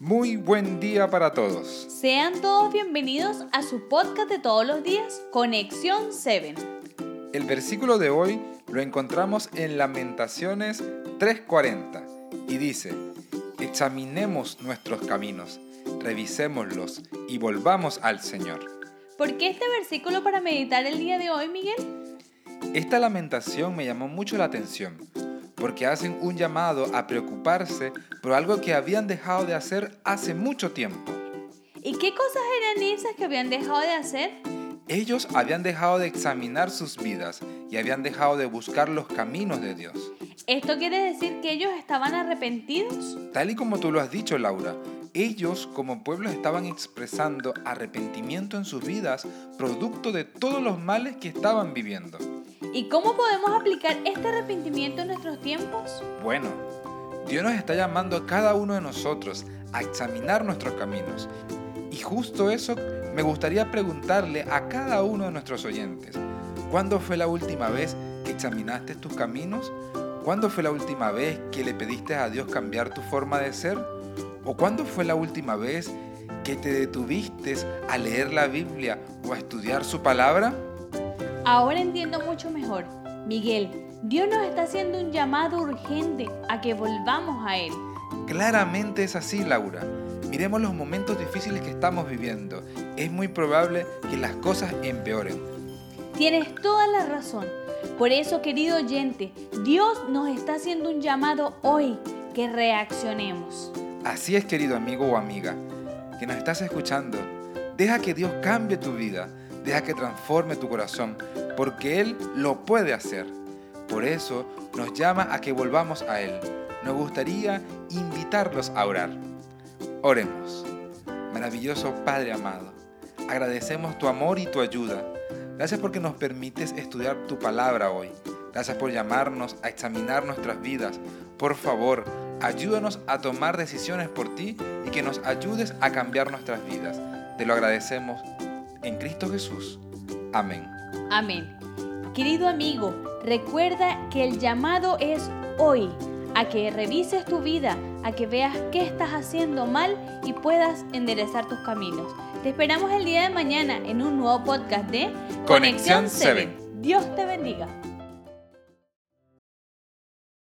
Muy buen día para todos. Sean todos bienvenidos a su podcast de todos los días, Conexión 7. El versículo de hoy lo encontramos en Lamentaciones 3:40 y dice, examinemos nuestros caminos, revisémoslos y volvamos al Señor. ¿Por qué este versículo para meditar el día de hoy, Miguel? Esta lamentación me llamó mucho la atención porque hacen un llamado a preocuparse por algo que habían dejado de hacer hace mucho tiempo. ¿Y qué cosas eran esas que habían dejado de hacer? Ellos habían dejado de examinar sus vidas y habían dejado de buscar los caminos de Dios. ¿Esto quiere decir que ellos estaban arrepentidos? Tal y como tú lo has dicho, Laura, ellos como pueblo estaban expresando arrepentimiento en sus vidas, producto de todos los males que estaban viviendo. ¿Y cómo podemos aplicar este arrepentimiento en nuestros tiempos? Bueno, Dios nos está llamando a cada uno de nosotros a examinar nuestros caminos. Y justo eso me gustaría preguntarle a cada uno de nuestros oyentes. ¿Cuándo fue la última vez que examinaste tus caminos? ¿Cuándo fue la última vez que le pediste a Dios cambiar tu forma de ser? ¿O cuándo fue la última vez que te detuviste a leer la Biblia o a estudiar su palabra? Ahora entiendo mucho mejor. Miguel, Dios nos está haciendo un llamado urgente a que volvamos a Él. Claramente es así, Laura. Miremos los momentos difíciles que estamos viviendo. Es muy probable que las cosas empeoren. Tienes toda la razón. Por eso, querido oyente, Dios nos está haciendo un llamado hoy que reaccionemos. Así es, querido amigo o amiga, que nos estás escuchando. Deja que Dios cambie tu vida Deja que transforme tu corazón, porque Él lo puede hacer. Por eso nos llama a que volvamos a Él. Nos gustaría invitarlos a orar. Oremos. Maravilloso Padre amado, agradecemos tu amor y tu ayuda. Gracias porque nos permites estudiar tu palabra hoy. Gracias por llamarnos a examinar nuestras vidas. Por favor, ayúdanos a tomar decisiones por ti y que nos ayudes a cambiar nuestras vidas. Te lo agradecemos en Cristo Jesús. Amén. Amén. Querido amigo, recuerda que el llamado es hoy, a que revises tu vida, a que veas qué estás haciendo mal y puedas enderezar tus caminos. Te esperamos el día de mañana en un nuevo podcast de Conexión 7. Dios te bendiga.